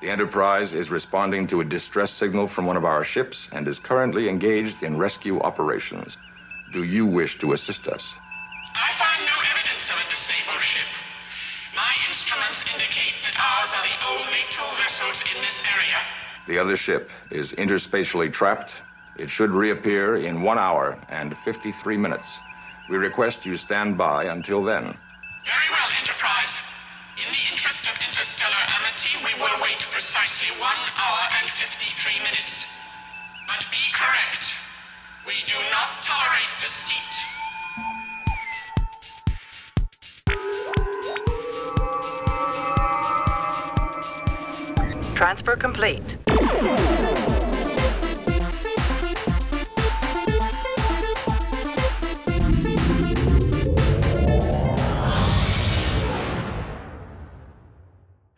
The Enterprise is responding to a distress signal from one of our ships and is currently engaged in rescue operations. Do you wish to assist us? I find no evidence of a disabled ship. My instruments indicate that ours are the only two vessels in this area. The other ship is interspatially trapped. It should reappear in one hour and 53 minutes. We request you stand by until then. Very well, 53 minutes. But be correct. We do not tolerate deceit. Transfer complete.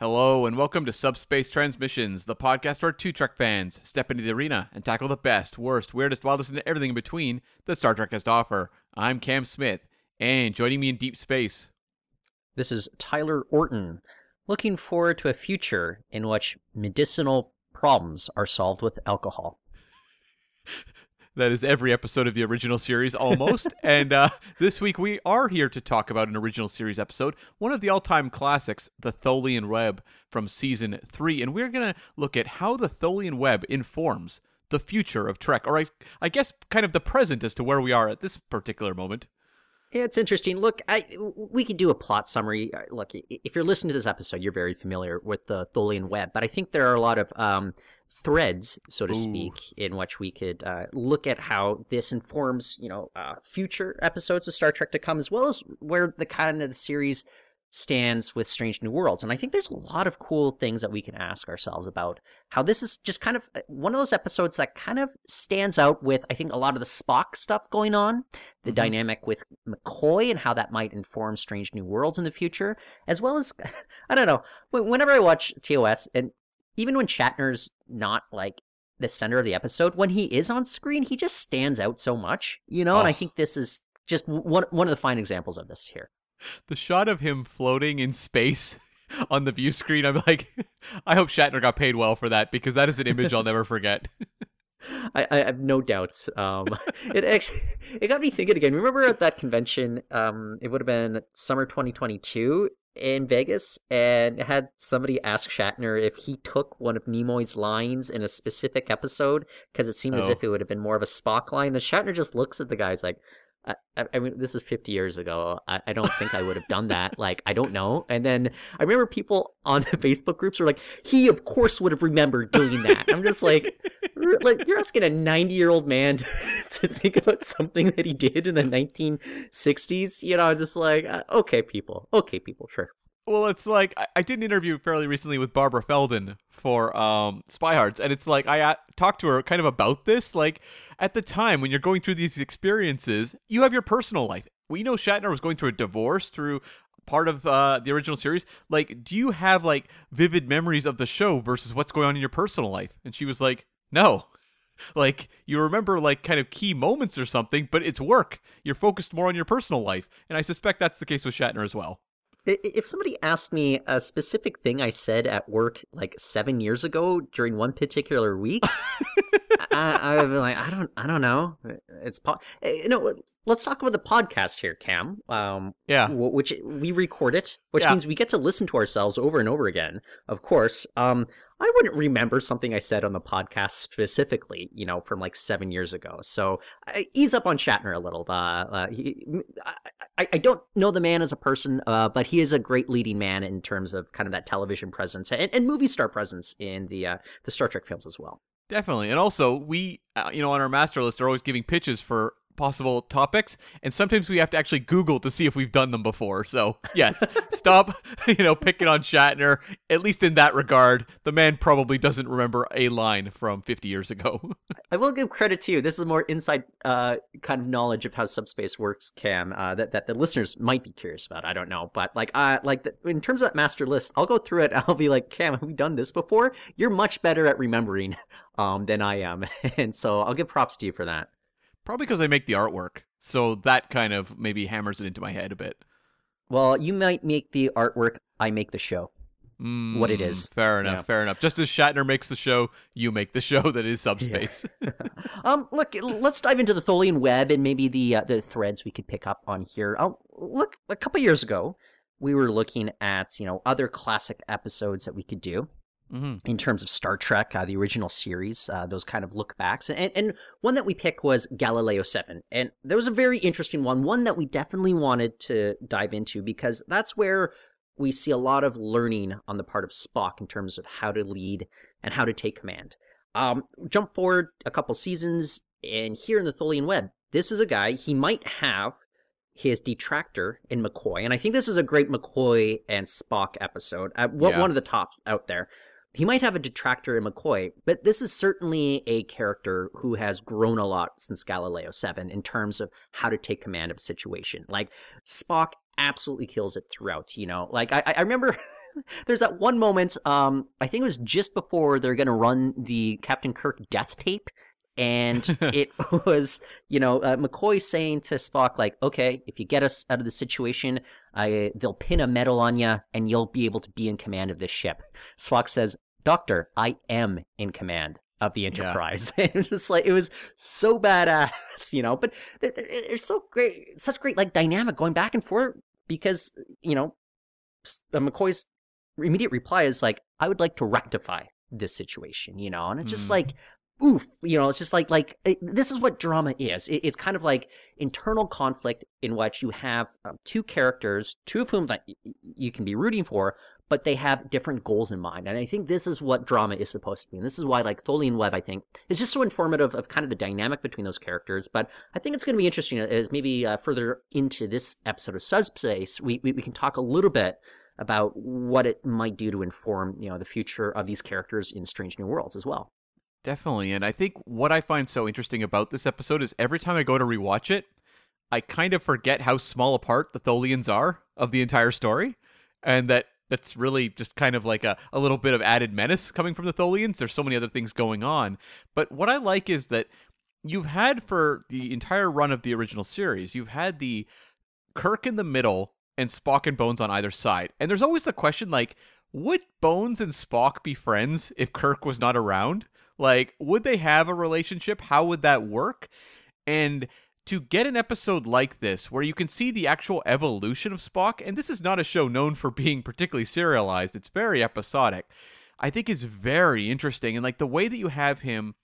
Hello and welcome to Subspace Transmissions, the podcast where two Trek fans step into the arena and tackle the best, worst, weirdest, wildest, and everything in between that Star Trek has to offer. I'm Cam Smith, and joining me in deep space, This is Tyler Orton, looking forward to a future in which medicinal problems are solved with alcohol. that is every episode of the original series almost. and uh, this week we are here to talk about an original series episode, one of the all time classics, The Tholian Web from season three. And we're going to look at how the Tholian Web informs the future of Trek, or I, I guess kind of the present as to where we are at this particular moment. Yeah, It's interesting. Look, I we could do a plot summary. Uh, Look, if you're listening to this episode, you're very familiar with the Tholian web, but I think there are a lot of um, threads, so to Ooh. speak, in which we could uh, look at how this informs, you know, uh, future episodes of Star Trek to come, as well as where the kind of the series stands with Strange New Worlds. And I think there's a lot of cool things that we can ask ourselves about how this is just kind of uh, one of those episodes that kind of stands out with, I think, a lot of the Spock stuff going on, the Mhm. dynamic with McCoy and how that might inform Strange New Worlds in the future, as well as, I don't know, whenever I watch TOS, and even when Shatner's not like the center of the episode, when he is on screen, he just stands out so much, you know, and I Oh. think this is just one, one of the fine examples of this here. The shot of him floating in space on the view screen, I'm like, I hope Shatner got paid well for that because that is an image I'll never forget. I, I have no doubts. Um, it actually it got me thinking again. Remember at that convention? Um, it would have been summer 2022 in Vegas, and had somebody ask Shatner if he took one of Nimoy's lines in a specific episode because it seemed as Oh. if it would have been more of a Spock line. The Shatner just looks at the guys like. I, I mean, this is 50 years ago. I, I don't think I would have done that. Like, I don't know. And then I remember people on the Facebook groups were like, he, of course, would have remembered doing that. I'm just like, like you're asking a 90 year old man to think about something that he did in the 1960s you know just like uh, okay people okay people sure Well, it's like I, I did an interview fairly recently with Barbara Feldon for um, Spy Hards, and it's like I talked to her kind of about this. Like at the time when you're going through these experiences, you have your personal life. We know Shatner was going through a divorce through part of uh, the original series. Like, do you have like vivid memories of the show versus what's going on in your personal life? And she was like, no. Like you remember like kind of key moments or something, but it's work. You're focused more on your personal life, and I suspect that's the case with Shatner as well. I- i- if somebody asked me a specific thing i said at work like seven years ago during one particular week I, i'd be like i don't i don't know it's po- eh, you know let's talk about the podcast here cam um Yeah. wh- which we record it, which Yeah. means we get to listen to ourselves over and over again. Of course, um, I wouldn't remember something I said on the podcast specifically, you know, from like seven years ago. So I, ease up on Shatner a little. Uh, uh, he, I, I, I don't know the man as a person, uh, but he is a great leading man in terms of kind of that television presence and, and movie star presence in the uh, the Star Trek films as well. Definitely. And also, we, uh, you know, on our master list are always giving pitches for possible topics, and sometimes we have to actually Google to see if we've done them before. So, yes, stop, you know, picking on Shatner. At least in that regard, the man probably doesn't remember a line from 50 years ago. I will give credit to you. This is more inside uh, kind of knowledge of how subspace works, Cam. Uh, that that the listeners might be curious about. I don't know, but like, uh, like the, in terms of that master list, I'll go through it. I'll be like, Cam, have we done this before? You're much better at remembering um, than I am, and so I'll give props to you for that. Probably because I make the artwork. So that kind of maybe hammers it into my head a bit. Well, you might make the artwork. I make the show. what it Mm. Fair enough. Yeah. Fair enough. Just as Shatner makes the show, you make the show that is subspace. Um, look, let's dive into the Tholian web and maybe the uh, the threads we could pick up on here. Oh, look, a couple years ago, we were looking at you know other classic episodes that we could do hmm in terms of Star Trek, uh, the original series, uh, those kind of look backs. And, and one that we picked was Galileo 7. And there was a very interesting one, one that we definitely wanted to dive into because that's where we see a lot of learning on the part of Spock in terms of how to lead and how to take command. Um, jump forward a couple seasons, and here in the Tholian Web, this is a guy, he might have his detractor in McCoy, and I think this is a great McCoy and Spock episode. Uh, Yeah. one of the top out there. He might have a detractor in McCoy, but this is certainly a character who has grown a lot since Galileo 7 in terms of how to take command of a situation. Like, Spock absolutely kills it throughout, you know? Like, I, I remember there's that one moment, um, I think it was just before they're going to run the Captain Kirk death tape. And it was, you know, uh, McCoy saying to Spock, like, okay, if you get us out of the situation, I, they'll pin a medal on you and you'll be able to be in command of this ship. Spock says, Doctor, I am in command of the Enterprise. it was just like, it was so badass, you know, but it's so great, such great, like, dynamic going back and forth because, you know, uh, McCoy's immediate reply is like, I would like to rectify this situation, you know, and it's just Mm. like, oof, you know, it's just like, like, it, this is what drama is. It, it's kind of like internal conflict in which you have um, two characters, two of whom that y- you can be rooting for, but they have different goals in mind. And I think this is what drama is supposed to be. And this is why, like, Tholian Web, I think, is just so informative of kind of the dynamic between those characters. But I think it's going to be interesting as maybe uh, further into this episode of Subspace, we, we, we can talk a little bit about what it might do to inform, you know, the future of these characters in Strange New Worlds as well. Definitely. And I think what I find so interesting about this episode is every time I go to rewatch it, I kind of forget how small a part the Tholians are of the entire story. And that that's really just kind of like a, a little bit of added menace coming from the Tholians. There's so many other things going on. But what I like is that you've had for the entire run of the original series, you've had the Kirk in the middle and Spock and Bones on either side. And there's always the question like, would Bones and Spock be friends if Kirk was not around? Like, would they have a relationship? How would that work? And to get an episode like this, where you can see the actual evolution of Spock, and this is not a show known for being particularly serialized, it's very episodic, I think is very interesting. And like the way that you have him,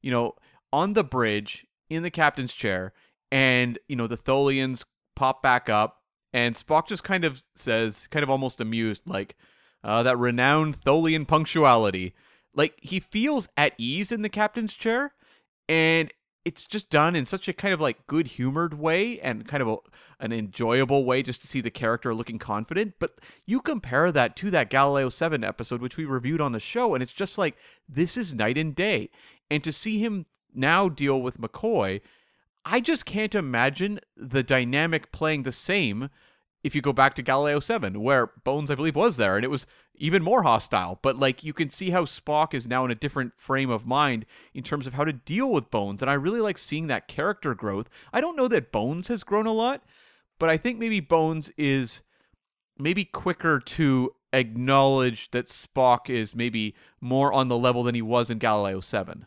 you know, on the bridge in the captain's chair, and, you know, the Tholians pop back up, and Spock just kind of says, kind of almost amused, like, uh, that renowned Tholian punctuality. Like, he feels at ease in the captain's chair, and it's just done in such a kind of like good humored way and kind of a, an enjoyable way just to see the character looking confident. But you compare that to that Galileo 7 episode, which we reviewed on the show, and it's just like this is night and day. And to see him now deal with McCoy, I just can't imagine the dynamic playing the same if you go back to Galileo 7, where Bones, I believe, was there, and it was even more hostile. But, like, you can see how Spock is now in a different frame of mind in terms of how to deal with Bones. And I really like seeing that character growth. I don't know that Bones has grown a lot, but I think maybe Bones is maybe quicker to acknowledge that Spock is maybe more on the level than he was in Galileo 7.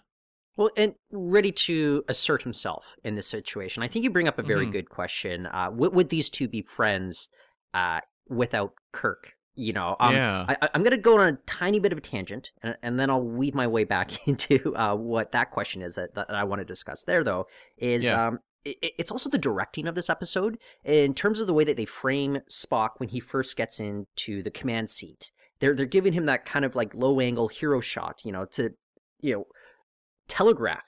Well, and ready to assert himself in this situation. I think you bring up a very Mhm. good question. Uh, would, would these two be friends uh, without Kirk? You know, um, yeah. I, I- I'm going to go on a tiny bit of a tangent, and, and then I'll weave my way back into uh, what that question is that, that I want to discuss. There, though, is Yeah. um, it, it's also the directing of this episode in terms of the way that they frame Spock when he first gets into the command seat. They're they're giving him that kind of like low angle hero shot, you know, to you know telegraph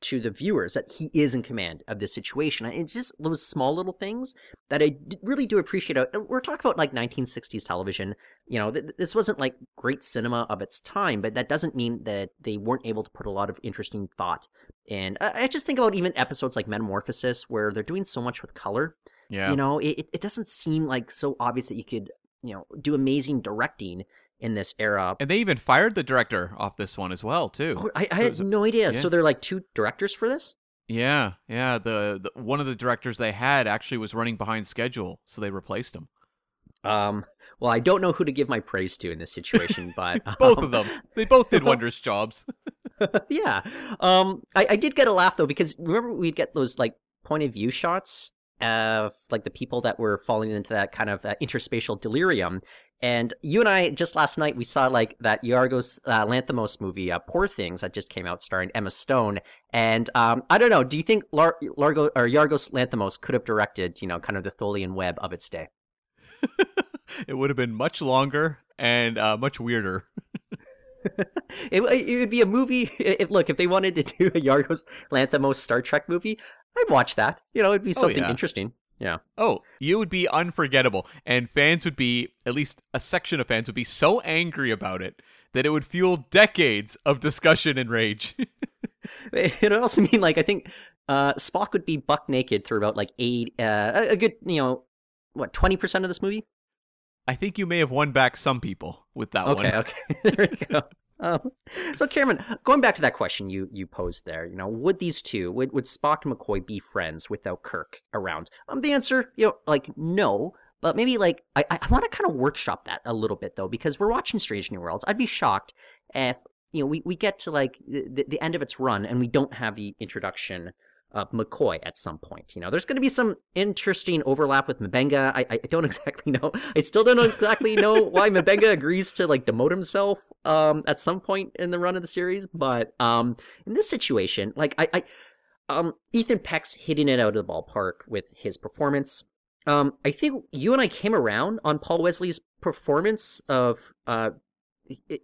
to the viewers that he is in command of this situation. And It's just those small little things that I really do appreciate. Uh, We're talking about like 1960s television. You know, th- this wasn't like great cinema of its time, but that doesn't mean that they weren't able to put a lot of interesting thought. And I I just think about even episodes like Metamorphosis, where they're doing so much with color. yeah. You know, it- it doesn't seem like so obvious that you could, you know, do amazing directing in this era. And they even fired the director off this one as well, too. Oh, I, I So had a- no idea. yeah. So they're like two directors for this? Yeah, yeah. The, the one of the directors they had actually was running behind schedule, so they replaced him. Um, well, I don't know who to give my praise to in this situation, but both um, of them. They both did wondrous jobs. yeah. Um, I, I did get a laugh though because remember we'd get those like point of view shots of like the people that were falling into that kind of uh, interspatial delirium. And you and I just last night we saw like that Yorgos uh, Lanthimos movie, uh, Poor Things, that just came out, starring Emma Stone. And um, I don't know, do you think Lar- Largo or Yorgos Lanthimos could have directed, you know, kind of the Tholian web of its day? it would have been much longer and uh, much weirder. it, it would be a movie. If, look, if they wanted to do a Yorgos Lanthimos Star Trek movie, I'd watch that. You know, it'd be Oh, something yeah. interesting. Yeah. Oh, you would be unforgettable. And fans would be, at least a section of fans would be so angry about it that it would fuel decades of discussion and rage. It would also mean like I think uh, Spock would be buck naked through about like eight, uh, a- good you know what twenty percent of this movie. I think you may have won back some people with that Okay, one. okay, okay. there you go. Um, so Cameron, going back to that question you you posed there, you know, would these two would would Spock and McCoy be friends without Kirk around? Um, the answer, you know, like no. But maybe like I, I want to kind of workshop that a little bit though, because we're watching Strange New Worlds. I'd be shocked if you know we, we get to like the, the end of its run and we don't have the introduction of McCoy at some point. You know, there's going to be some interesting overlap with M'Benga. I, I don't exactly know. I still don't exactly know why M'Benga agrees to like demote himself um at some point in the run of the series. But um in this situation, like I, I um Ethan Peck's hitting it out of the ballpark with his performance. Um, I think you and I came around on Paul Wesley's performance of uh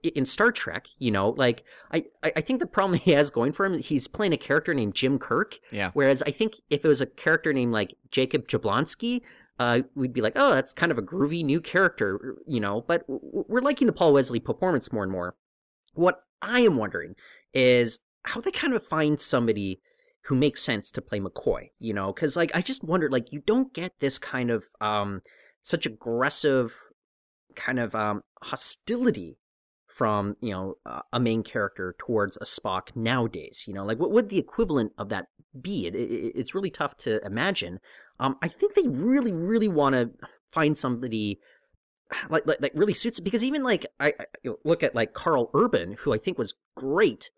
in Star Trek, you know, like I, I think the problem he has going for him, he's playing a character named Jim Kirk. Yeah. Whereas I think if it was a character named like Jacob Jablonski, uh, we'd be like, oh, that's kind of a groovy new character, you know. But we're liking the Paul Wesley performance more and more. What I am wondering is how they kind of find somebody who makes sense to play McCoy, you know, because like I just wondered, like you don't get this kind of um such aggressive kind of um hostility from you know uh, a main character towards a Spock nowadays. You know, like what would the equivalent of that be? It, it, it's really tough to imagine. Um, I think they really, really want to find somebody like, like like really suits it because even like I, I you know, look at like Carl Urban, who I think was great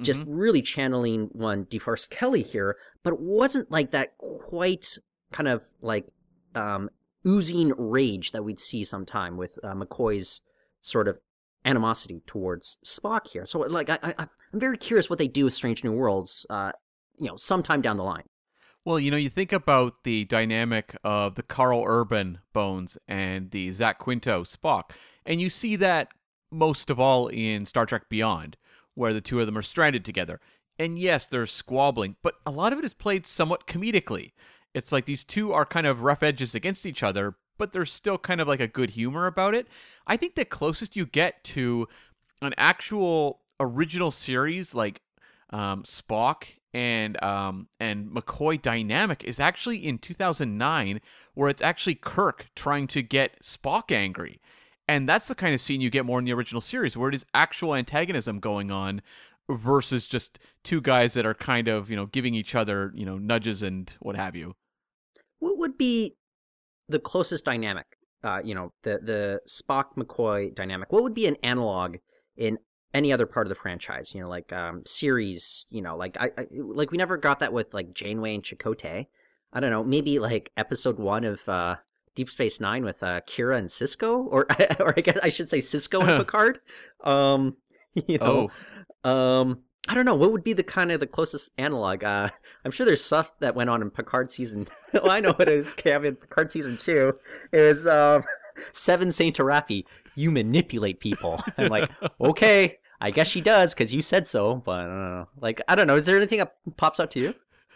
just Mhm. really channeling one DeForest Kelley here, but it wasn't like that quite kind of like um, oozing rage that we'd see sometime with uh, McCoy's sort of animosity towards Spock here. So like I, I I'm very curious what they do with Strange New Worlds, uh, you know, sometime down the line. Well, you know, you think about the dynamic of the Carl Urban Bones and the Zach Quinto Spock, and you see that most of all in Star Trek Beyond, where the two of them are stranded together. And yes, there's squabbling, but a lot of it is played somewhat comedically. It's like these two are kind of rough edges against each other, but there's still kind of like a good humor about it. I think the closest you get to an actual original series like um, Spock and um, and McCoy dynamic is actually in 2009, where it's actually Kirk trying to get Spock angry, and that's the kind of scene you get more in the original series, where it is actual antagonism going on versus just two guys that are kind of you know giving each other you know nudges and what have you. What would be the closest dynamic? Uh, you know, the the Spock McCoy dynamic. What would be an analog in any other part of the franchise? You know, like um, series. You know, like I, I like we never got that with like Janeway and Chakotay. I don't know. Maybe like episode one of uh, Deep Space Nine with uh, Kira and Sisko, or or I guess I should say Sisko and Picard. Um, you know, um, I don't know. What would be the kind of the closest analog? Uh, I'm sure there's stuff that went on in Picard season. I know what it is, Kevin. Picard season two. It was um, Seven Saint Tarafi. You manipulate people. I'm like, okay, I guess she does because you said so. But I don't know. Like, I don't know. Is there anything that pops out to you?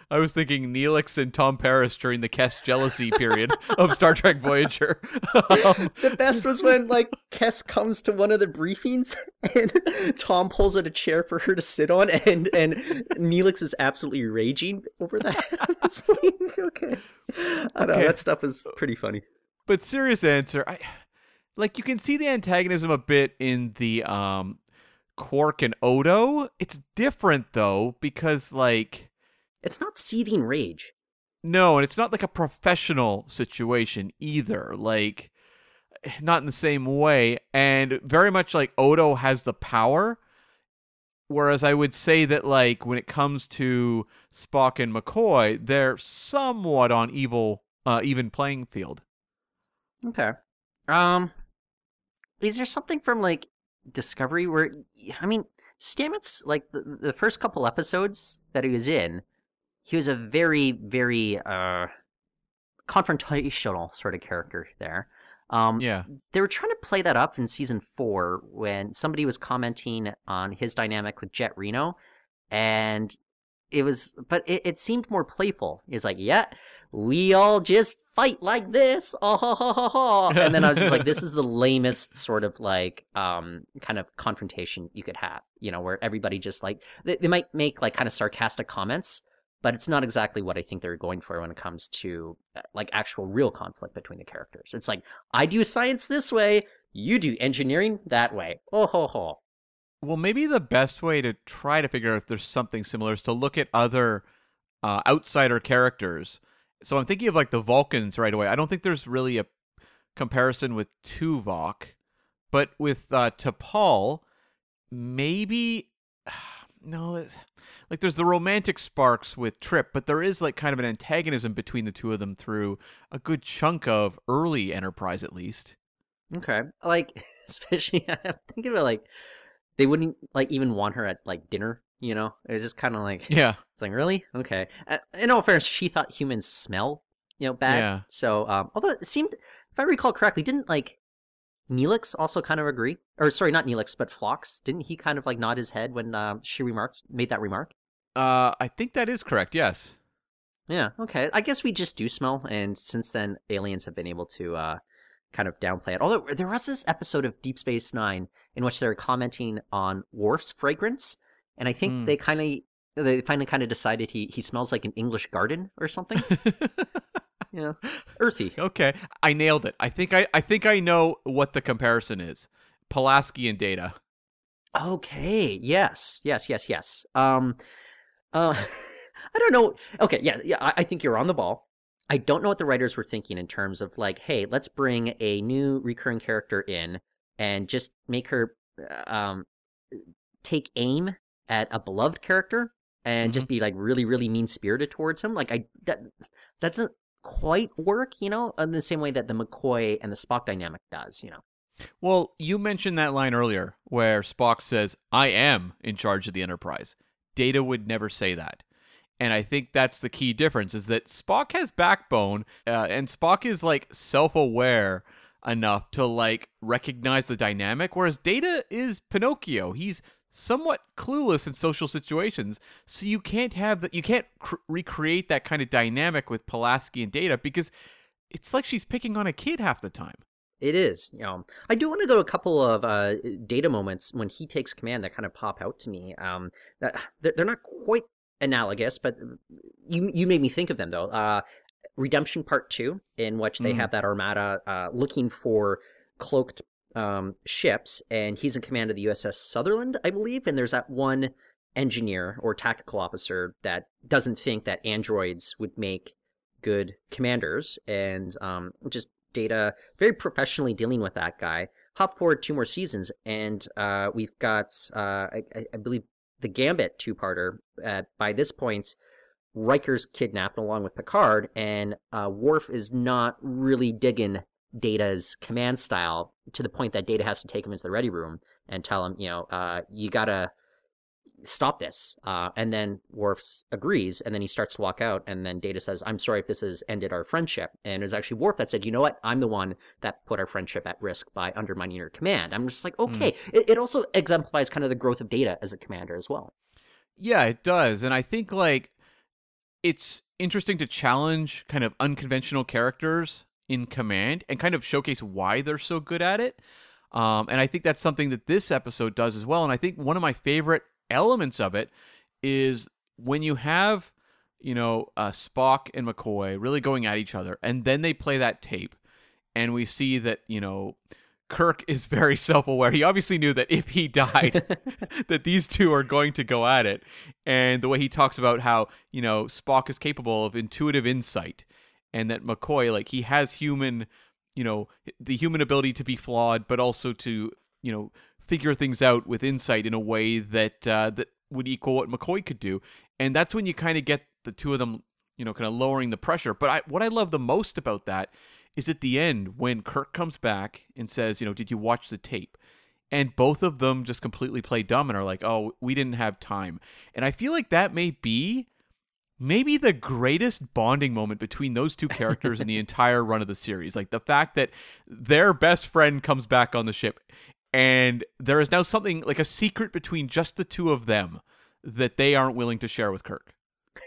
I was thinking Neelix and Tom Paris during the Kes jealousy period of Star Trek Voyager. Um, The best was when like Kes comes to one of the briefings and Tom pulls out a chair for her to sit on, and and Neelix is absolutely raging over that. Like, okay, I don't know. That stuff is pretty funny. but serious answer, I like you can see the antagonism a bit in the um Quark and Odo. It's different though because like It's not seething rage. no, and it's not like a professional situation either. Like not in the same way, and very much like Odo has the power. Whereas I would say that, like, when it comes to Spock and McCoy, they're somewhat on evil, uh, even playing field. Okay. Um, is there something from like Discovery where I mean, Stamets like the, the first couple episodes that he was in, he was a very very uh confrontational sort of character there. Um, Yeah. they were trying to play that up in season four when somebody was commenting on his dynamic with Jet Reno, and it was, but it, it seemed more playful. It was like, yeah, we all just fight like this, oh, ha, ha, ha, ha. and then I was just like, this is the lamest sort of like um kind of confrontation you could have, you know, where everybody just like they, they might make like kind of sarcastic comments. But it's not exactly what I think they're going for when it comes to uh, like actual real conflict between the characters. It's like I do science this way, you do engineering that way. Oh ho ho. Well, maybe the best way to try to figure out if there's something similar is to look at other uh, outsider characters. So I'm thinking of like the Vulcans right away. I don't think there's really a comparison with Tuvok, but with uh, T'Pol, maybe no. it's- Like there's the romantic sparks with Trip, but there is like kind of an antagonism between the two of them through a good chunk of early Enterprise, at least. Okay. Like especially I'm thinking about like they wouldn't like even want her at like dinner, you know? It was just kind of like Yeah. it's like really? Okay. In all fairness, she thought humans smell, you know, bad. Yeah. So, um although it seemed if I recall correctly, didn't like Neelix also kind of agree? Or sorry, not Neelix, but Phlox. Didn't he kind of like nod his head when um, she remarked made that remark? Uh, I think that is correct. Yes. Yeah, okay. I guess we just do smell, and since then, aliens have been able to uh, kind of downplay it. Although there was this episode of Deep Space Nine in which they were commenting on Worf's fragrance, and I think Hmm. they kind of they finally kind of decided he he smells like an English garden or something. you know, earthy. Okay, I nailed it. I think I I think I know what the comparison is. Pulaski and Data. Okay. Yes. Yes. Yes. Yes. Um. Uh. I don't know. Okay. Yeah. Yeah. I, I think you're on the ball. I don't know what the writers were thinking in terms of like, hey, let's bring a new recurring character in and just make her uh, um take aim at a beloved character and just be like really, really mean spirited towards him. Like, I that, that doesn't quite work, you know, in the same way that the McCoy and the Spock dynamic does, you know. Well, you mentioned that line earlier where Spock says, "I am in charge of the Enterprise." Data would never say that. And I think that's the key difference is that Spock has backbone uh, and Spock is like self-aware enough to like recognize the dynamic whereas Data is Pinocchio. He's somewhat clueless in social situations. So you can't have that you can't cr- recreate that kind of dynamic with Pulaski and Data because it's like she's picking on a kid half the time. It is. Um, I do want to go to a couple of uh, data moments when he takes command that kind of pop out to me. Um, that they're, they're not quite analogous, but you you made me think of them though. Uh, Redemption Part Two, in which they Mm. have that armada uh, looking for cloaked um, ships, and he's in command of the USS Sutherland, I believe. And there's that one engineer or tactical officer that doesn't think that androids would make good commanders, and um, just Data very professionally dealing with that guy. Hop forward two more seasons, and uh, we've got, uh, I, I- believe, the Gambit two-parter. At by this point, Riker's kidnapped along with Picard, and uh, Worf is not really digging Data's command style to the point that Data has to take him into the ready room and tell him, you know, uh, you gotta stop this. Uh, and then Worf agrees, and then he starts to walk out, and then Data says, I'm sorry if this has ended our friendship. And it was actually Worf that said, you know what, I'm the one that put our friendship at risk by undermining your command. I'm just like, okay. It, it also exemplifies kind of the growth of Data as a commander as well. Yeah, it does. And I think like it's interesting to challenge kind of unconventional characters in command and kind of showcase why they're so good at it. Um, and I think that's something that this episode does as well. And I think one of my favorite elements of it is when you have, you know, uh, Spock and McCoy really going at each other, and then they play that tape, and we see that, you know, Kirk is very self aware. He obviously knew that if he died, that these two are going to go at it. And the way he talks about how, you know, Spock is capable of intuitive insight and that McCoy, like, he has human you know the human ability to be flawed, but also to you know figure things out with insight in a way that uh, that would equal what McCoy could do, and that's when you kind of get the two of them, you know, kind of lowering the pressure. But I, what I love the most about that is at the end when Kirk comes back and says, you know, did you watch the tape? And both of them just completely play dumb and are like, oh, we didn't have time. And I feel like that may be maybe the greatest bonding moment between those two characters in the entire run of the series. Like the fact that their best friend comes back on the ship and there is now something like a secret between just the two of them that they aren't willing to share with Kirk.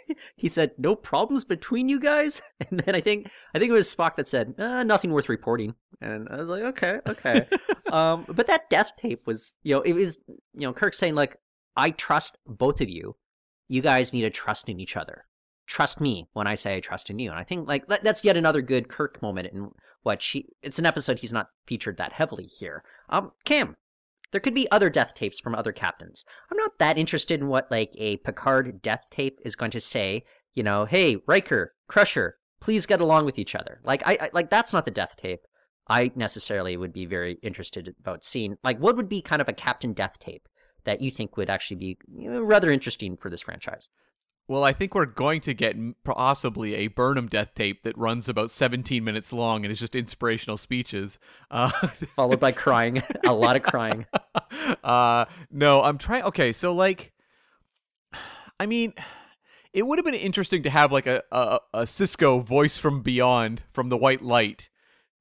he said, "No problems between you guys." And then I think I think it was Spock that said, uh, "Nothing worth reporting." And I was like, "Okay, okay." um, but that death tape was, you know, it was, you know, Kirk saying like, "I trust both of you. You guys need to trust in each other. Trust me when I say I trust in you." And I think like that, that's yet another good Kirk moment in what she. It's an episode he's not featured that heavily here. Um, Cam, there could be other death tapes from other captains. I'm not that interested in what like a Picard death tape is going to say. You know, hey Riker, Crusher, please get along with each other. Like I, I like that's not the death tape. I necessarily would be very interested about seeing. Like, what would be kind of a Captain Death tape that you think would actually be you know, rather interesting for this franchise? Well, I think we're going to get possibly a Burnham death tape that runs about 17 minutes long and is just inspirational speeches. Uh, Followed by crying. a lot of crying. Uh, no, I'm trying. Okay, so like, I mean, it would have been interesting to have like a, a, a Sisko voice from beyond, from the white light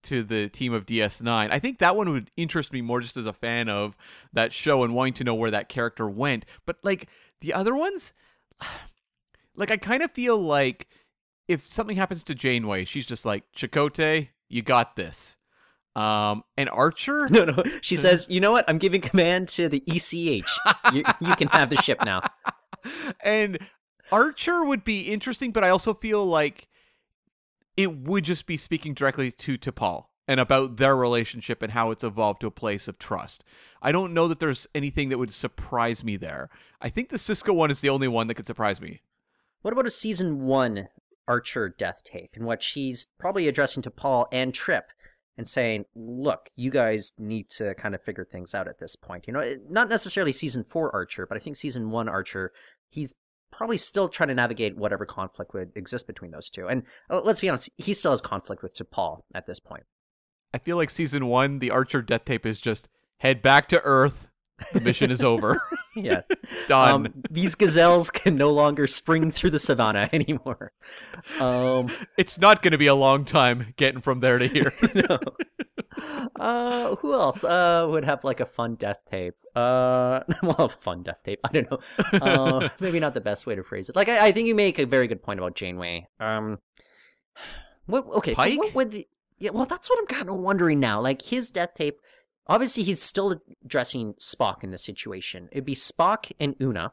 to the team of DS9. I think that one would interest me more just as a fan of that show and wanting to know where that character went. But like the other ones, like I kind of feel like if something happens to Janeway, she's just like, Chakotay, you got this. Um, and Archer? No, no. She says, you know what? I'm giving command to the ECH. you, you can have the ship now. And Archer would be interesting, but I also feel like it would just be speaking directly to T'Pol and about their relationship and how it's evolved to a place of trust. I don't know that there's anything that would surprise me there. I think the Sisko one is the only one that could surprise me. What about a season one Archer death tape in what she's probably addressing T'Pol and Trip and saying, look, you guys need to kind of figure things out at this point. You know, not necessarily season four Archer, but I think season one Archer, he's probably still trying to navigate whatever conflict would exist between those two. And uh, let's be honest, he still has conflict with T'Pol at this point. I feel like season one, the Archer death tape is just head back to Earth. The mission is over. yeah. Done. Um, these gazelles can no longer spring through the savannah anymore. Um, it's not going to be a long time getting from there to here. no. Uh, who else uh, would have like a fun death tape? Uh, well, fun death tape. I don't know. Uh, maybe not the best way to phrase it. Like, I, I think you make a very good point about Janeway. Um, what? Okay, Pike? so what would the? Yeah, well, that's what I'm kind of wondering now. Like his death tape. Obviously, he's still addressing Spock in this situation. It'd be Spock and Una.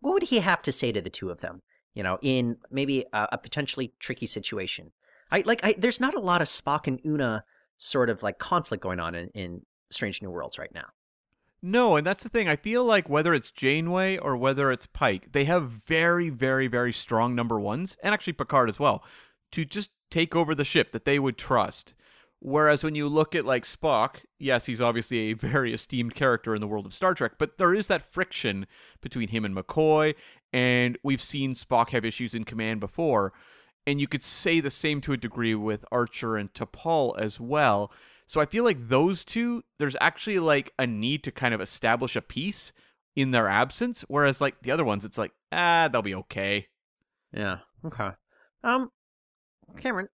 What would he have to say to the two of them? You know, in maybe a, a potentially tricky situation. I like. I, there's not a lot of Spock and Una sort of like conflict going on in, in Strange New Worlds right now. No, and that's the thing. I feel like whether it's Janeway or whether it's Pike, they have very, very, very strong number ones, and actually Picard as well, to just take over the ship that they would trust. Whereas when you look at like Spock, yes, he's obviously a very esteemed character in the world of Star Trek, but there is that friction between him and McCoy, and we've seen Spock have issues in command before. And you could say the same to a degree with Archer and T'Pol as well. So I feel like those two, there's actually like a need to kind of establish a peace in their absence. Whereas like the other ones, it's like, ah, they'll be okay. Yeah. Okay. Um, Cameron,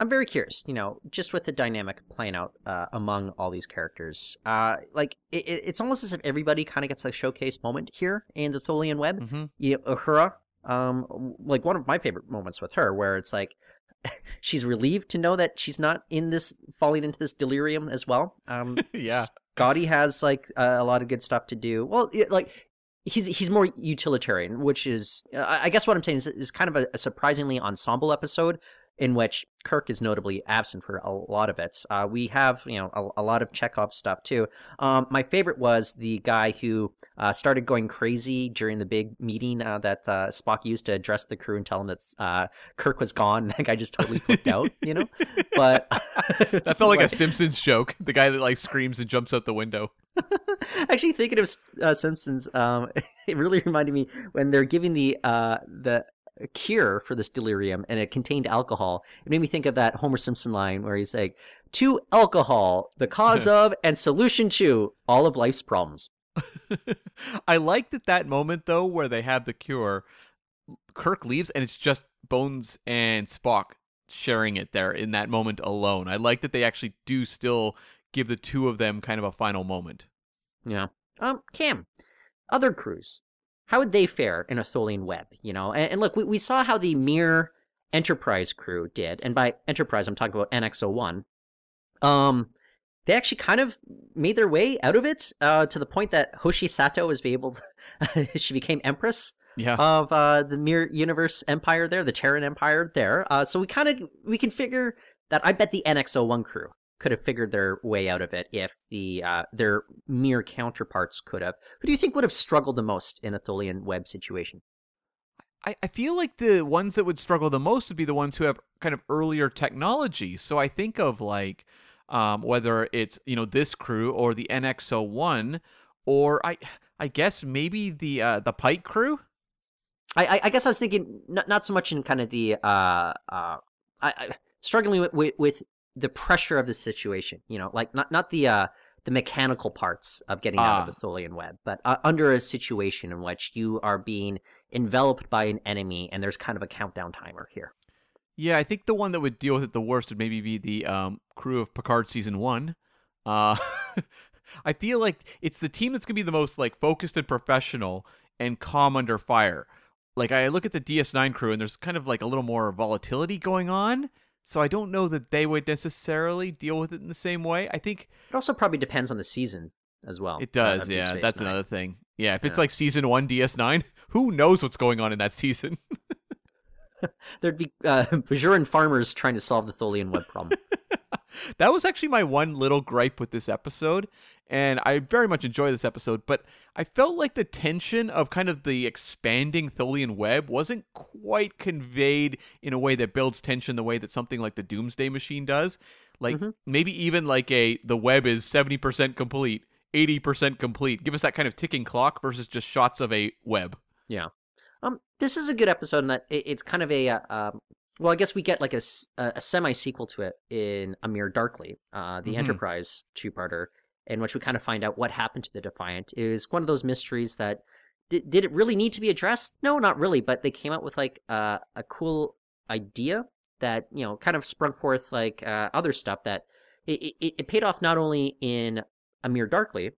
I'm very curious. You know, just with the dynamic playing out uh, among all these characters, uh, like it, it's almost as if everybody kind of gets a showcase moment here in the Tholian web. Mm-hmm. You know, Uhura, um, like one of my favorite moments with her, where it's like she's relieved to know that she's not in this falling into this delirium as well. Um, yeah. Scotty has like uh, a lot of good stuff to do. Well, it, like he's he's more utilitarian, which is I guess what I'm saying is, is kind of a, a surprisingly ensemble episode in which Kirk is notably absent for a lot of it. Uh, we have, you know, a, a, lot of Chekov stuff too. Um, my favorite was the guy who uh, started going crazy during the big meeting uh, that uh, Spock used to address the crew and tell them that uh, Kirk was gone. That guy just totally flipped out, you know. But that felt like, like, a Simpsons joke. The guy that like screams and jumps out the window. Actually, thinking of uh, Simpsons, um, it really reminded me when they're giving the uh, the cure for this delirium and it contained alcohol. It made me think of that Homer Simpson line where he's like, "To alcohol, the cause of and solution to all of life's problems." I liked at that moment though, where they have the cure. Kirk leaves and it's just Bones and Spock sharing it there in that moment alone. I like that they actually do still give the two of them kind of a final moment. Yeah. Um, Cam, other crews, how would they fare in a Tholian web? You know, and, and look, we, we saw how the Mirror Enterprise crew did, and by Enterprise, I'm talking about NX-01. Um, they actually kind of made their way out of it uh, to the point that Hoshi Sato was able to, she became Empress yeah. of uh, the Mirror Universe Empire there, the Terran Empire there. Uh, so we kind of we can figure that I bet the NX-01 crew could have figured their way out of it if the uh, their mere counterparts could have. Who do you think would have struggled the most in a Tholian web situation? I, I feel like the ones that would struggle the most would be the ones who have kind of earlier technology. So I think of like um, whether it's you know this crew or the NX-01, or I I guess maybe the uh, the Pike crew. I, I guess I was thinking not not so much in kind of the uh uh I, I struggling with, with, with the pressure of the situation. You know, like not not the uh, the mechanical parts of getting ah. out of ah. the Tholian web, but uh, under a situation in which you are being enveloped by an enemy, and there's kind of a countdown timer here. Yeah, I think the one that would deal with it the worst would maybe be the um, crew of Picard season one. Uh, I feel like it's the team that's gonna be the most like focused and professional and calm under fire. Like I look at the DS9 crew and there's kind of like a little more volatility going on so I don't know that they would necessarily deal with it in the same way. I think it also probably depends on the season as well. It does, yeah. That's Nine. another thing. Yeah, if yeah. it's like season one DS9, who knows what's going on in that season? There'd be uh, Bajoran farmers trying to solve the Tholian web problem. That was actually my one little gripe with this episode and I very much enjoy this episode, but I felt like the tension of kind of the expanding Tholian web wasn't quite conveyed in a way that builds tension the way that something like the Doomsday Machine does. Like mm-hmm. maybe even like a the web is 70% complete, 80% complete. Give us that kind of ticking clock versus just shots of a web. Yeah. Um this is a good episode in that it's kind of a uh, um well, I guess we get like a, a semi sequel to it in *A a Mirror Darkly, uh, the mm-hmm. Enterprise two parter, in which we kind of find out what happened to the Defiant. It was one of those mysteries that did, did it really need to be addressed? No, not really, but they came up with like uh, a cool idea that, you know, kind of sprung forth like uh, other stuff that it, it, it paid off not only in *A a Mirror Darkly,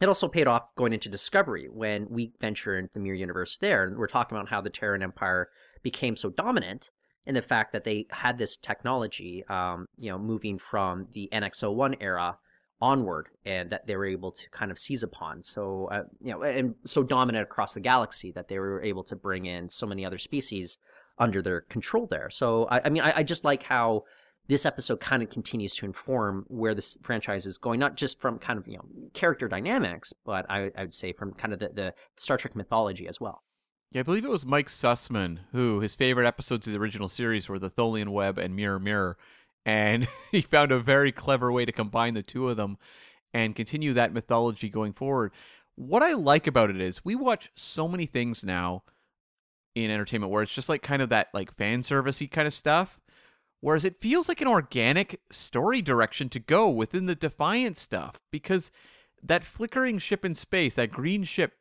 it also paid off going into Discovery when we venture into the Mirror universe there. And we're talking about how the Terran Empire became so dominant in the fact that they had this technology, um, you know, moving from the NX-01 era onward and that they were able to kind of seize upon. So uh, you know and so dominant across the galaxy that they were able to bring in so many other species under their control there. So i, I mean I, I, just like how this episode kind of continues to inform where this franchise is going not just from kind of you know character dynamics but i, I would say from kind of the, the star trek mythology as well yeah, I believe it was Mike Sussman who his favorite episodes of the original series were the Tholian Web and Mirror Mirror, and he found a very clever way to combine the two of them and continue that mythology going forward. What I like about it is we watch so many things now in entertainment where it's just like kind of that like fan servicey kind of stuff. Whereas it feels like an organic story direction to go within the Defiant stuff because that flickering ship in space, that green ship,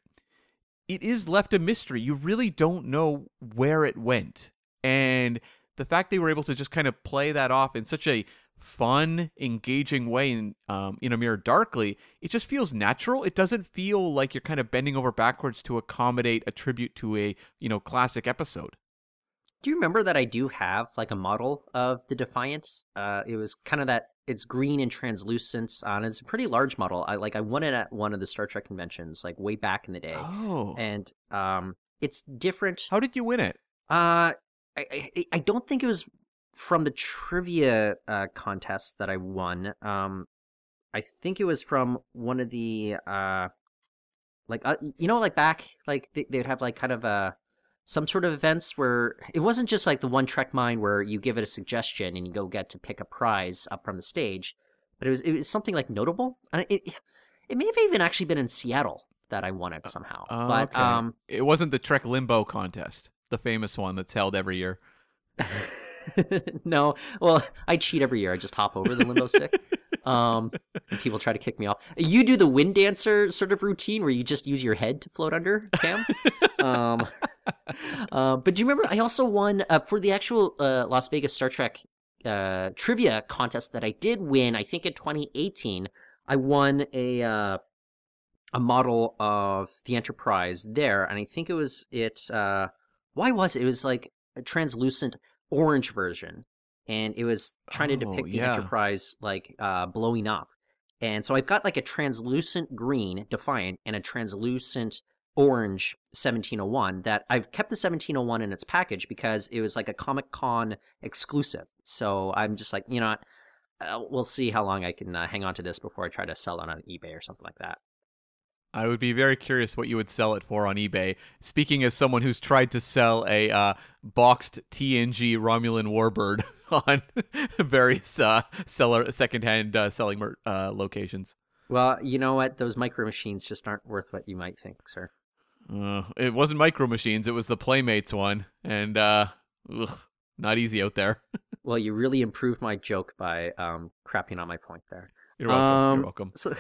it is left a mystery. You really don't know where it went. And the fact they were able to just kind of play that off in such a fun, engaging way in um, in a Mirror Darkly, it just feels natural. It doesn't feel like you're kind of bending over backwards to accommodate a tribute to a you know classic episode. Do you remember that I do have like a model of the Defiance? Uh, it was kind of that it's green and translucent, and it's a pretty large model. I like I won it at one of the Star Trek conventions like way back in the day. Oh, and um, it's different. How did you win it? Uh, I, I, I don't think it was from the trivia uh, contest that I won. Um, I think it was from one of the uh, like uh, you know, like back like they, they'd have like kind of a some sort of events where it wasn't just like the one Trek Mind where you give it a suggestion and you go get to pick a prize up from the stage, but it was it was something like notable. And it it may have even actually been in Seattle that I won it somehow. Oh, but okay. um, it wasn't the Trek Limbo contest, the famous one that's held every year. no, well, I cheat every year. I just hop over the limbo stick. Um, people try to kick me off. You do the wind dancer sort of routine where you just use your head to float under, Cam. um, uh, but do you remember? I also won uh, for the actual uh, Las Vegas Star Trek uh, trivia contest that I did win. I think in 2018, I won a uh, a model of the Enterprise there, and I think it was it. Uh, why was it? It was like a translucent orange version and it was trying to Oh, depict the yeah. enterprise like uh blowing up and so i've got like a translucent green defiant and a translucent orange 1701 that i've kept the 1701 in its package because it was like a comic con exclusive so i'm just like you know uh, we'll see how long i can uh, hang on to this before i try to sell it on ebay or something like that I would be very curious what you would sell it for on eBay. Speaking as someone who's tried to sell a uh, boxed TNG Romulan Warbird on various uh, seller secondhand uh, selling mer- uh, locations. well you know what those micro machines just aren't worth what you might think sir Uh, it wasn't Micro Machines; it was the Playmates one, and uh, ugh, not easy out there. well you really improved my joke by um crapping on my point there You're welcome. Um, You're welcome. So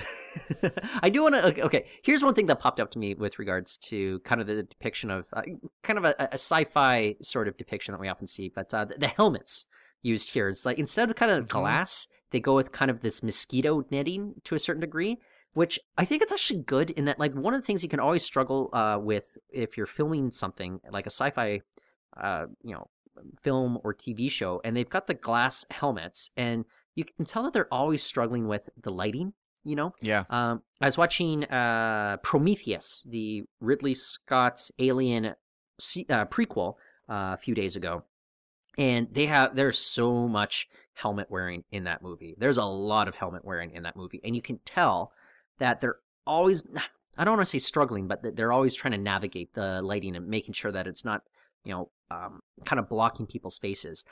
I do want to. Okay, here's one thing that popped up to me with regards to kind of the depiction of uh, kind of a, a sci-fi sort of depiction that we often see, but uh, the, the helmets used here. It's like instead of kind of Mhm. glass, they go with kind of this mosquito netting to a certain degree. Which I think it's actually good in that, like, one of the things you can always struggle uh, with if you're filming something like a sci-fi, uh, you know, film or TV show, and they've got the glass helmets, and you can tell that they're always struggling with the lighting. You know, Yeah. um, I was watching uh, Prometheus, the Ridley Scott's Alien se- uh, prequel, uh, a few days ago, and they have there's so much helmet wearing in that movie. There's a lot of helmet wearing in that movie, and you can tell that they're always. I don't want to say struggling, but that they're always trying to navigate the lighting and making sure that it's not, you know, um, kind of blocking people's faces.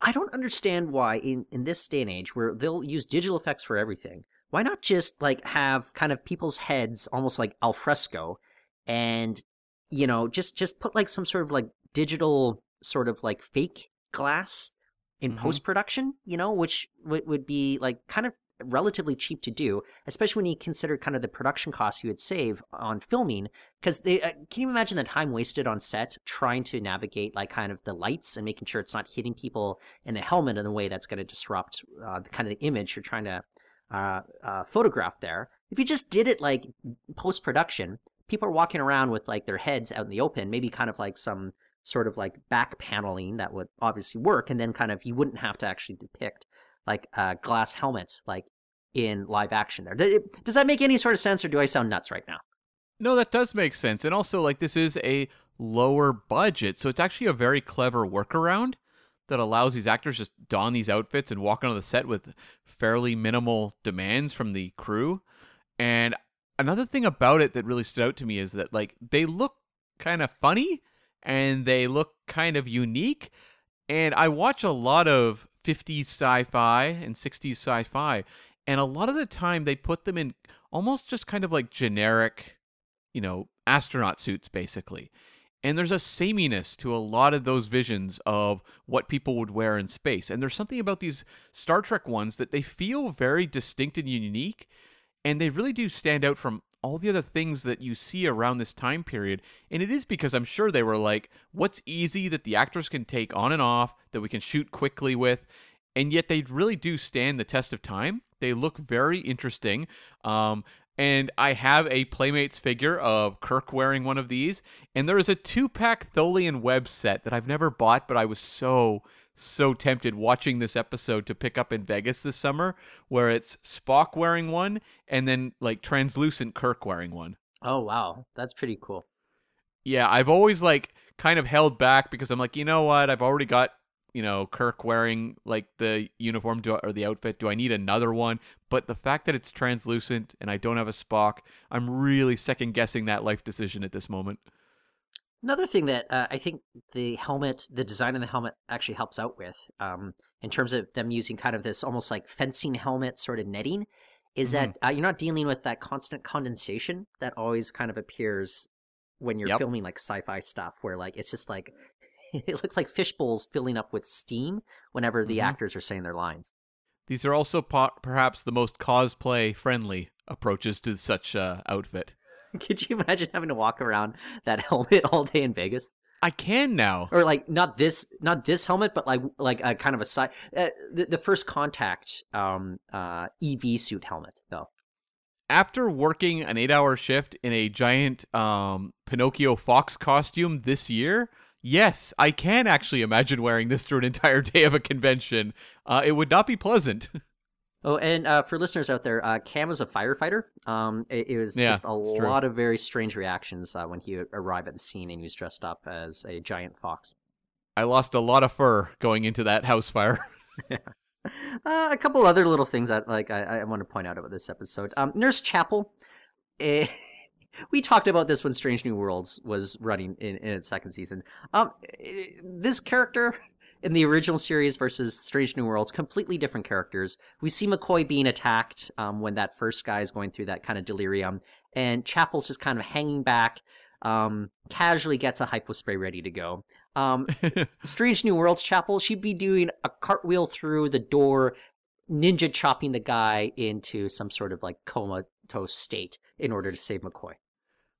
I don't understand why in, in this day and age where they'll use digital effects for everything, why not just like have kind of people's heads almost like al fresco and you know just just put like some sort of like digital sort of like fake glass in Mhm. post production, you know, which would would be like kind of relatively cheap to do, especially when you consider kind of the production costs you would save on filming. Because they uh, can you imagine the time wasted on set trying to navigate like kind of the lights and making sure it's not hitting people in the helmet in a way that's going to disrupt uh, the kind of the image you're trying to uh, uh, photograph there. If you just did it like post production, people are walking around with like their heads out in the open, maybe kind of like some sort of like back paneling that would obviously work, and then kind of you wouldn't have to actually depict like uh, glass helmets like in live action there. Does that make any sort of sense, or do I sound nuts right now? No, that does make sense. And also, like, this is a lower budget. So it's actually a very clever workaround that allows these actors just don these outfits and walk onto the set with fairly minimal demands from the crew. And another thing about it that really stood out to me is that, like, they look kind of funny and they look kind of unique. And I watch a lot of 50s sci fi and 60s sci fi. And a lot of the time they put them in almost just kind of like generic you know, astronaut suits basically. And there's a sameness to a lot of those visions of what people would wear in space. And there's something about these Star Trek ones that they feel very distinct and unique. And they really do stand out from all the other things that you see around this time period. And it is because I'm sure they were like, what's easy that the actors can take on and off, that we can shoot quickly with. And yet they really do stand the test of time. They look very interesting. Um, and I have a Playmates figure of Kirk wearing one of these. And there is a two pack Tholian web set that I've never bought, but I was so, so tempted watching this episode to pick up in Vegas this summer, where it's Spock wearing one and then like translucent Kirk wearing one. Oh wow, that's pretty cool. Yeah, I've always like kind of held back because I'm like, you know what? I've already got you know Kirk wearing like the uniform do or the outfit? Do I need another one? But the fact that it's translucent and I don't have a Spock, I'm really second guessing that life decision at this moment. Another thing that uh, I think the helmet, the design of the helmet actually helps out with, um, in terms of them using kind of this almost like fencing helmet sort of netting, is Mm-hmm. that uh, you're not dealing with that constant condensation that always kind of appears when you're Yep. filming like sci-fi stuff, where like it's just like it looks like fish bowls filling up with steam whenever the Mhm. actors are saying their lines. These are also po- perhaps the most cosplay friendly approaches to such uh, outfit. Could you imagine having to walk around that helmet all day in Vegas? I can now. or like not this not this helmet but like like a kind of a side uh, the, the first contact um uh ev suit helmet though After working an eight-hour shift in a giant um, Pinocchio fox costume this year, yes, I can actually imagine wearing this through an entire day of a convention. Uh, it would not be pleasant. Oh and uh for listeners out there uh cam is a firefighter um it, it was Yeah, just a it's true. lot of very strange reactions uh, when he arrived at the scene and he was dressed up as a giant fox I lost a lot of fur going into that house fire. uh, a couple other little things that like I, I want to point out about this episode. Um, Nurse Chapel. eh, we talked about this when Strange New Worlds was running in, in its second season. Um, eh, this character in the original series versus Strange New Worlds, completely different characters. We see McCoy being attacked um, when that first guy is going through that kind of delirium, and Chapel's just kind of hanging back. Um, casually gets a hypo spray ready to go. Um, Strange New Worlds Chapel, she'd be doing a cartwheel through the door, ninja chopping the guy into some sort of like comatose state in order to save McCoy.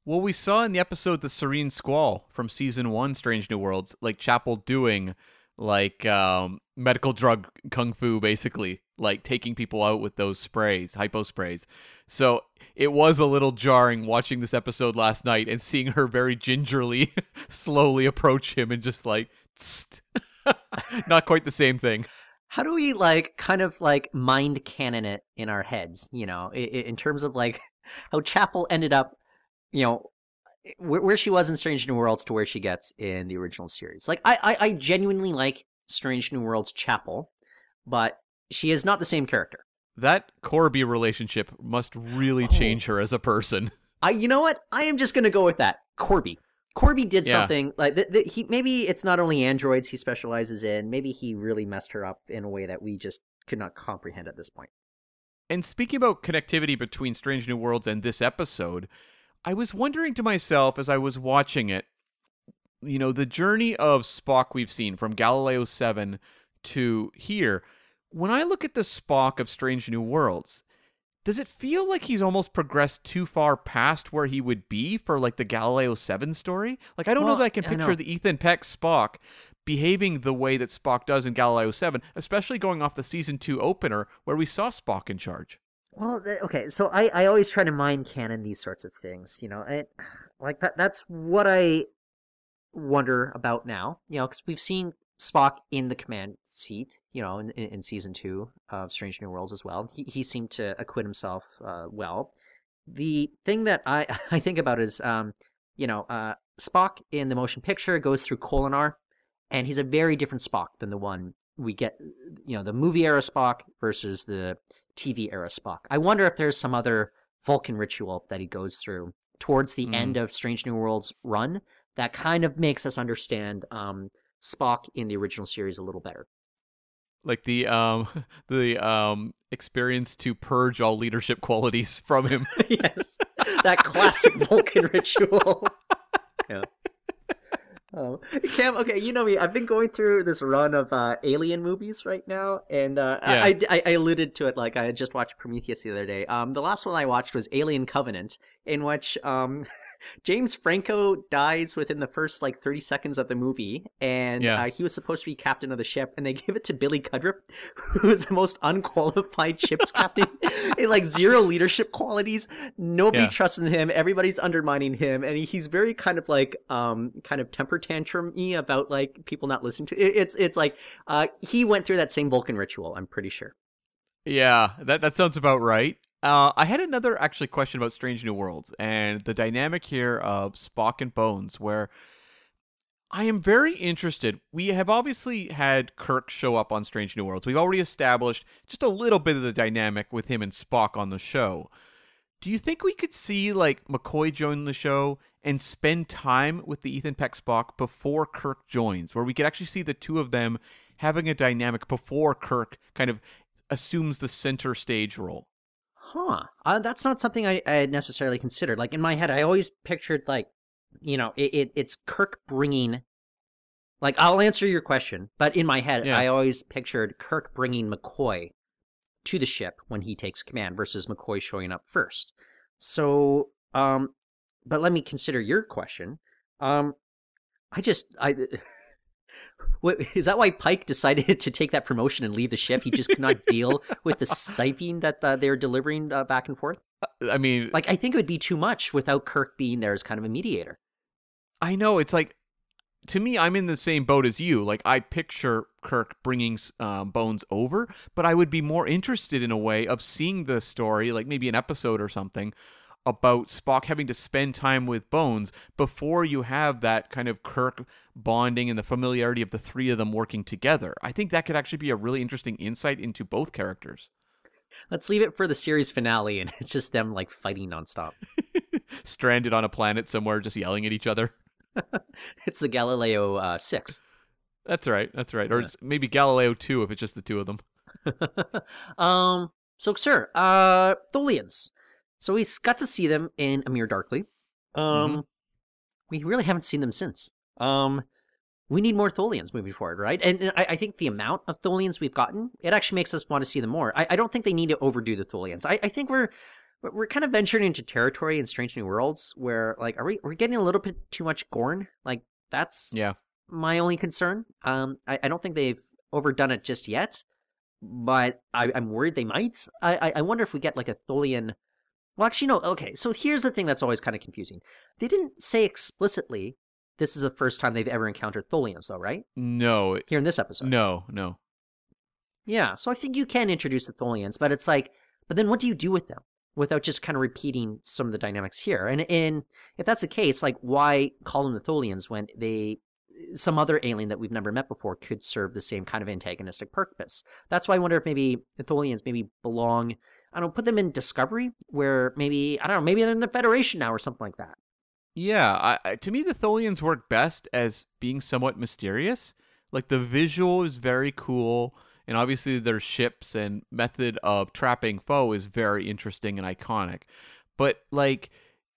Well, we saw in the episode The Serene Squall from season one, Strange New Worlds, like Chapel doing like um, medical drug kung fu, basically, like taking people out with those sprays, hypo sprays. So it was a little jarring watching this episode last night and seeing her very gingerly, slowly approach him and just like, not quite the same thing. How do we like kind of like mind canon it in our heads, you know, i- i- in terms of like how Chapel ended up, you know, Eh, where, where she was in Strange New Worlds to where she gets in the original series. Like I, I, I genuinely like Strange New Worlds Chapel, but she is not the same character. That Korby relationship must really Oh. change her as a person. I, you know what? I am just gonna go with that. Korby. Korby did Yeah. something like th- th- he. Maybe it's not only androids he specializes in. Maybe he really messed her up in a way that we just could not comprehend at this point. And speaking about connectivity between Strange New Worlds and this episode, I was wondering to myself as I was watching it, you know, the journey of Spock we've seen from Galileo 7 to here. When I look at the Spock of Strange New Worlds, does it feel like he's almost progressed too far past where he would be for like the Galileo 7 story? Like I don't know that I can picture know. the Ethan Peck Spock behaving the way that Spock does in Galileo 7, especially going off the season 2 opener where we saw Spock in charge. Well, okay, so I, I always try to mind canon these sorts of things, you know, and like that that's what I wonder about now, you know, because we've seen Spock in the command seat, you know, in, in, season two of Strange New Worlds as well. He he seemed to acquit himself uh, well. The thing that I I think about is, um, you know, uh, Spock in the motion picture goes through Kolinahr, and he's a very different Spock than the one we get, you know, the movie era Spock versus the TV era Spock. I wonder if there's some other Vulcan ritual that he goes through towards the Mm. end of Strange New Worlds run that kind of makes us understand um, Spock in the original series a little better. like the um the um experience to purge all leadership qualities from him. yes, that classic Vulcan ritual. yeah. Oh, Cam. Okay, you know me. I've been going through this run of uh, Alien movies right now, and uh, I- Yeah. I, I, I alluded to it. Like I had just watched Prometheus the other day. Um, the last one I watched was Alien Covenant, in which um, James Franco dies within the first like thirty seconds of the movie, and Yeah. uh, he was supposed to be captain of the ship, and they give it to Billy Crudup, who is the most unqualified ship's captain, in like zero leadership qualities. Nobody Yeah. trusts in him. Everybody's undermining him, and he's very kind of like um kind of temper tantrum-y about like people not listening to. It, it's it's like uh he went through that same Vulcan ritual. I'm pretty sure. yeah, that that sounds about right. Uh, I had another actually question about Strange New Worlds and the dynamic here of Spock and Bones, where I am very interested. We have obviously had Kirk show up on Strange New Worlds. We've already established just a little bit of the dynamic with him and Spock on the show. Do you think we could see like McCoy join the show and spend time with the Ethan Peck Spock before Kirk joins, where we could actually see the two of them having a dynamic before Kirk kind of assumes the center stage role? Huh. Uh, that's not something I, I necessarily considered. Like in my head, I always pictured like, you know, it, it it's Kirk bringing. Like I'll answer your question, but in my head, Yeah. I always pictured Kirk bringing McCoy to the ship when he takes command versus McCoy showing up first. So, um, but let me consider your question. Um, I just I. What, is that why Pike decided to take that promotion and leave the ship? He just could not deal with the sniping that uh, they're delivering uh, back and forth. I mean, Like, I think it would be too much without Kirk being there as kind of a mediator. I know it's like to me, I'm in the same boat as you. Like I picture Kirk bringing um, Bones over, but I would be more interested in a way of seeing the story, like maybe an episode or something, about Spock having to spend time with Bones before you have that kind of Kirk bonding and the familiarity of the three of them working together. I think that could actually be a really interesting insight into both characters. Let's leave it for the series finale, and it's just them like fighting nonstop. Stranded on a planet somewhere, just yelling at each other. It's the Galileo uh, six. That's right. That's right. Or Yeah. it's maybe Galileo 2 if it's just the two of them. um. So, sir, uh, Tholians. So we got to see them in a Mirror Darkly. Um, we really haven't seen them since. Um, we need more Tholians moving forward, right? And, and I, I think the amount of Tholians we've gotten, it actually makes us want to see them more. I, I don't think they need to overdo the Tholians. I, I think we're we're- kind of venturing into territory in Strange New Worlds where, like, are we we're getting a little bit too much Gorn? Like, that's Yeah. my only concern. Um, I, I don't think they've overdone it just yet, but I, I'm worried they might. I, I, I wonder if we get like a Tholian. Well, actually, no. Okay, so here's the thing that's always kind of confusing. They didn't say explicitly this is the first time they've ever encountered Tholians, though, right? No. Here in this episode. No, no. Yeah, so I think you can introduce the Tholians, but it's like, but then what do you do with them without just kind of repeating some of the dynamics here? And and if that's the case, like why call them the Tholians when they some other alien that we've never met before could serve the same kind of antagonistic purpose? That's why I wonder if maybe the Tholians maybe belong. I don't put them in Discovery, where maybe I don't know, maybe they're in the Federation now or something like that. Yeah, I, to me, the Tholians work best as being somewhat mysterious. Like the visual is very cool, and obviously their ships and method of trapping foe is very interesting and iconic. But like,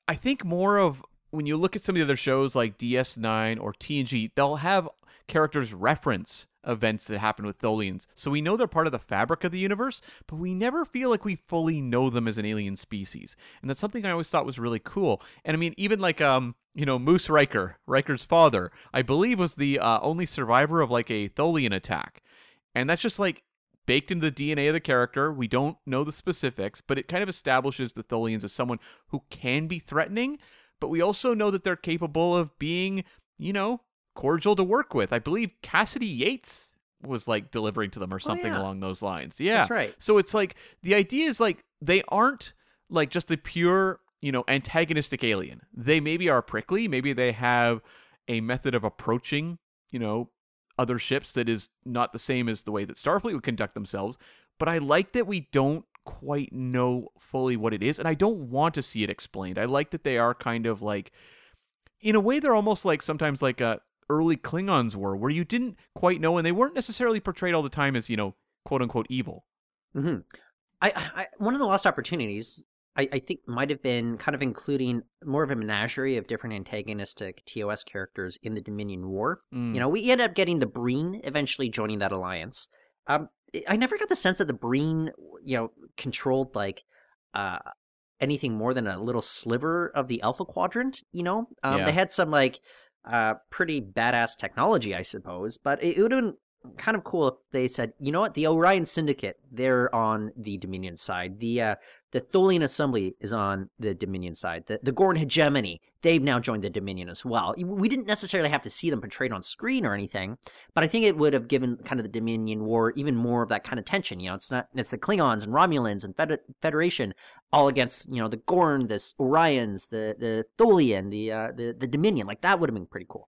I think more of when you look at some of the other shows like DS9 or TNG, they'll have characters reference events that happen with Tholians. So we know they're part of the fabric of the universe, but we never feel like we fully know them as an alien species. And that's something I always thought was really cool. And I mean, even like um, you know, Moose Riker, Riker's father, I believe was the uh, only survivor of like a Tholian attack. And that's just like baked into the DNA of the character. We don't know the specifics, but it kind of establishes the Tholians as someone who can be threatening, but we also know that they're capable of being, you know, cordial to work with. I believe Cassidy Yates was like delivering to them or something yeah. along those lines. Yeah. That's right. So it's like the idea is like they aren't like just the pure, you know, antagonistic alien. They maybe are prickly, maybe they have a method of approaching, you know, other ships that is not the same as the way that Starfleet would conduct themselves, but I like that we don't quite know fully what it is and I don't want to see it explained. I like that they are kind of like in a way they're almost like sometimes like uh early Klingons were where you didn't quite know and they weren't necessarily portrayed all the time as, you know, quote unquote evil. hmm I, I one of the lost opportunities I, I think might have been kind of including more of a menagerie of different antagonistic TOS characters in the Dominion War. Mm. You know, we end up getting the Breen eventually joining that alliance. Um, I- I never got the sense that the Breen, you know, controlled like uh anything more than a little sliver of the Alpha Quadrant. You know, um, Yeah. they had some like uh pretty badass technology, I suppose, but it, it would have been kind of cool if they said, you know what, the Orion Syndicate, they're on the Dominion side. The uh the Tholian Assembly is on the Dominion side. The the Gorn Hegemony, they've now joined the Dominion as well. We didn't necessarily have to see them portrayed on screen or anything, but I think it would have given kind of the Dominion War even more of that kind of tension. You know, it's not it's the Klingons and Romulans and Fed- Federation all against you know the Gorn, the Orions, the the Tholian, the uh, the the Dominion. Like that would have been pretty cool.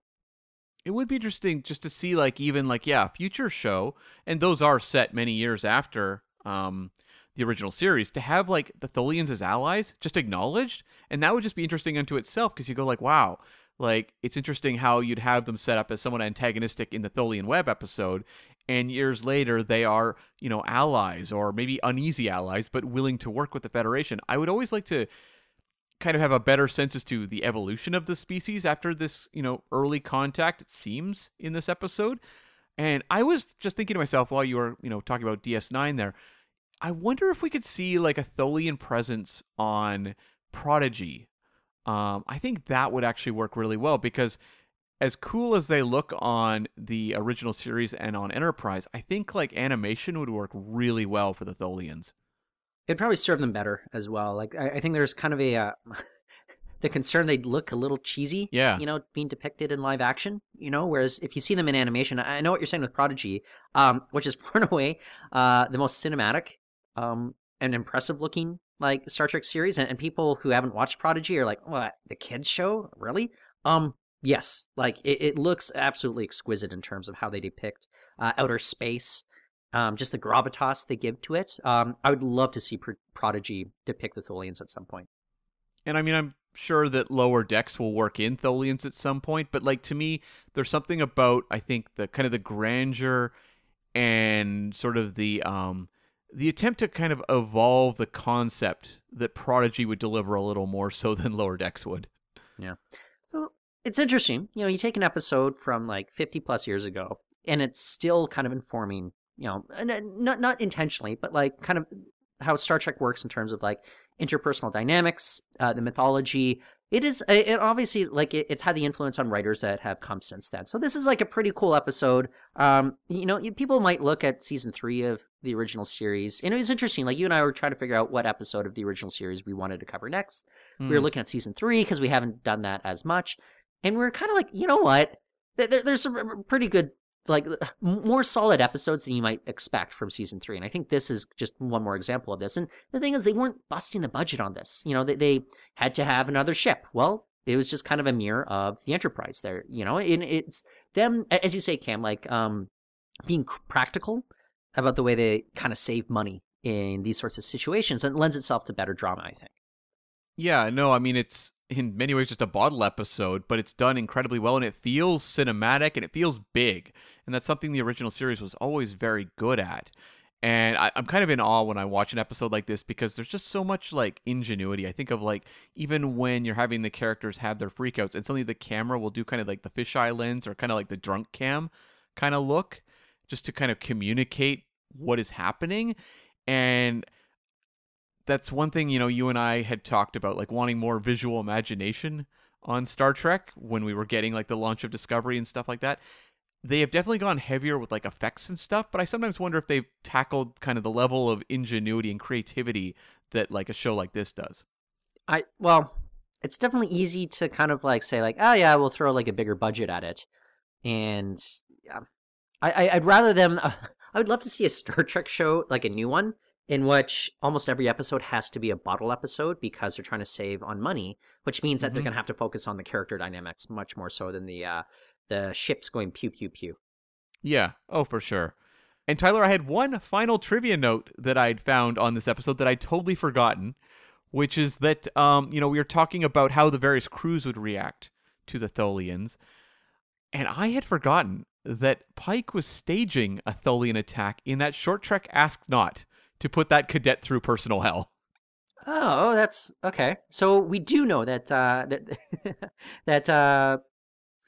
It would be interesting just to see like even like yeah, future show, and those are set many years after um the original series to have like the Tholians as allies just acknowledged, and that would just be interesting unto itself because you go like, wow, like it's interesting how you'd have them set up as somewhat antagonistic in the Tholian Web episode, and years later they are you know allies or maybe uneasy allies but willing to work with the Federation. I would always like to kind of have a better sense as to the evolution of the species after this you know early contact. It seems in this episode. And I was just thinking to myself while you were, you know, talking about DS9 there, I wonder if we could see like a Tholian presence on Prodigy. Um, I think that would actually work really well because as cool as they look on the original series and on Enterprise, I think like animation would work really well for the Tholians. It'd probably serve them better as well. Like I, I think there's kind of a uh, the concern they'd look a little cheesy. Yeah. You know, being depicted in live action. You know, whereas if you see them in animation, I know what you're saying with Prodigy, um, which is far and away uh, the most cinematic um, and impressive looking like Star Trek series, and, and people who haven't watched Prodigy are like, "What the kids show? Really?" Um, yes, like it, it looks absolutely exquisite in terms of how they depict uh, outer space, um, just the gravitas they give to it. Um, I would love to see Pro- Prodigy depict the Tholians at some point. And I mean, I'm sure that lower decks will work in Tholians at some point, but like to me, there's something about I think the kind of the grandeur and sort of the um the attempt to kind of evolve the concept that Prodigy would deliver a little more so than Lower Decks would. Yeah. So it's interesting. You know, you take an episode from like 50 plus years ago and it's still kind of informing, you know, not not intentionally, but like kind of how Star Trek works in terms of like interpersonal dynamics, uh, the mythology. It is it obviously like it, it's had the influence on writers that have come since then. So this is like a pretty cool episode. Um, you know, people might look at season three of the original series, and it was interesting. Like you and I were trying to figure out what episode of the original series we wanted to cover next. Hmm. We were looking at season three because we haven't done that as much, and we are kind of like, you know what? There, there's some pretty good like more solid episodes than you might expect from season three. And I think this is just one more example of this. And the thing is, they weren't busting the budget on this. You know, they, they had to have another ship. Well, it was just kind of a mirror of the Enterprise there, you know, and it's them, as you say, Cam, like um, being practical about the way they kind of save money in these sorts of situations and lends itself to better drama, I think. Yeah, no, I mean it's in many ways just a bottle episode, but it's done incredibly well and it feels cinematic and it feels big. And that's something the original series was always very good at. And I, am kind of in awe when I watch an episode like this because there's just so much like ingenuity. I think of like even when you're having the characters have their freakouts and suddenly the camera will do kind of like the fisheye lens or kind of like the drunk cam kind of look just to kind of communicate what is happening. And that's one thing you know you and I had talked about like wanting more visual imagination on Star Trek when we were getting like the launch of Discovery and stuff like that. They have definitely gone heavier with like effects and stuff, but I sometimes wonder if they've tackled kind of the level of ingenuity and creativity that like a show like this does. I well, it's definitely easy to kind of like say like, oh yeah, we'll throw like a bigger budget at it, and yeah, I, I would rather them. Uh, I would love to see a Star Trek show like a new one in which almost every episode has to be a bottle episode because they're trying to save on money, which means that mm-hmm. they're going to have to focus on the character dynamics much more so than the uh, the ships going pew pew pew. Yeah, oh for sure. And Tyler, I had one final trivia note that I'd found on this episode that I'd totally forgotten, which is that um, you know, we were talking about how the various crews would react to the Tholians. And I had forgotten that Pike was staging a Tholian attack in that short trek Ask Not to put that cadet through personal hell. Oh, that's okay. So we do know that uh, that that uh,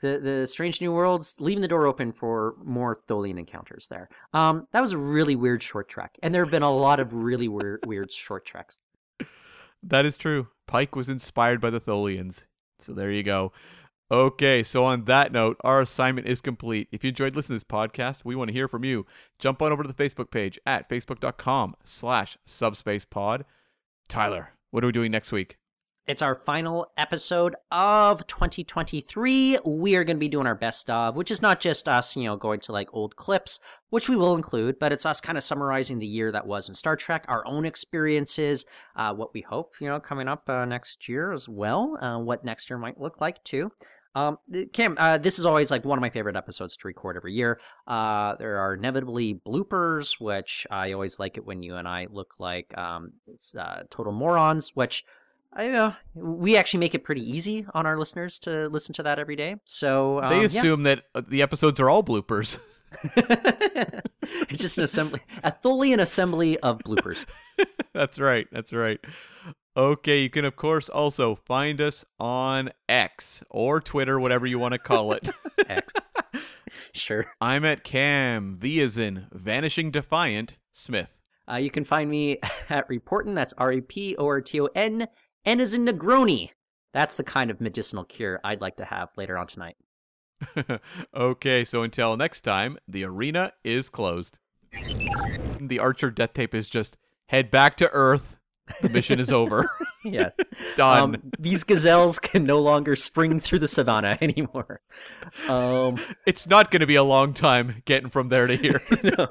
the the strange new worlds leaving the door open for more Tholian encounters there. Um, that was a really weird short trek, and there have been a lot of really weird weird short treks. That is true. Pike was inspired by the Tholians, so there you go. Okay, so on that note, our assignment is complete. If you enjoyed listening to this podcast, we want to hear from you. Jump on over to the Facebook page at facebook.com slash subspacepod. Tyler, what are we doing next week? It's our final episode of 2023. We are going to be doing our best of, which is not just us, you know, going to like old clips, which we will include, but it's us kind of summarizing the year that was in Star Trek, our own experiences, uh, what we hope, you know, coming up uh, next year as well, uh, what next year might look like too. Um, Cam, uh, this is always like one of my favorite episodes to record every year. Uh, there are inevitably bloopers, which I always like it when you and I look like um, it's, uh, total morons. Which I, uh, we actually make it pretty easy on our listeners to listen to that every day. So um, they yeah. assume that uh, the episodes are all bloopers. it's just an assembly, a Tholian assembly of bloopers. That's right. That's right. Okay, you can of course also find us on X or Twitter, whatever you want to call it. X. Sure. I'm at Cam V as in Vanishing Defiant Smith. Uh, you can find me at Reporton. That's R E P O R T O N. N is in Negroni. That's the kind of medicinal cure I'd like to have later on tonight. okay, so until next time, the arena is closed. The Archer death tape is just head back to Earth. The mission is over. yeah. Done. Um, these gazelles can no longer spring through the savannah anymore. Um, it's not going to be a long time getting from there to here. no.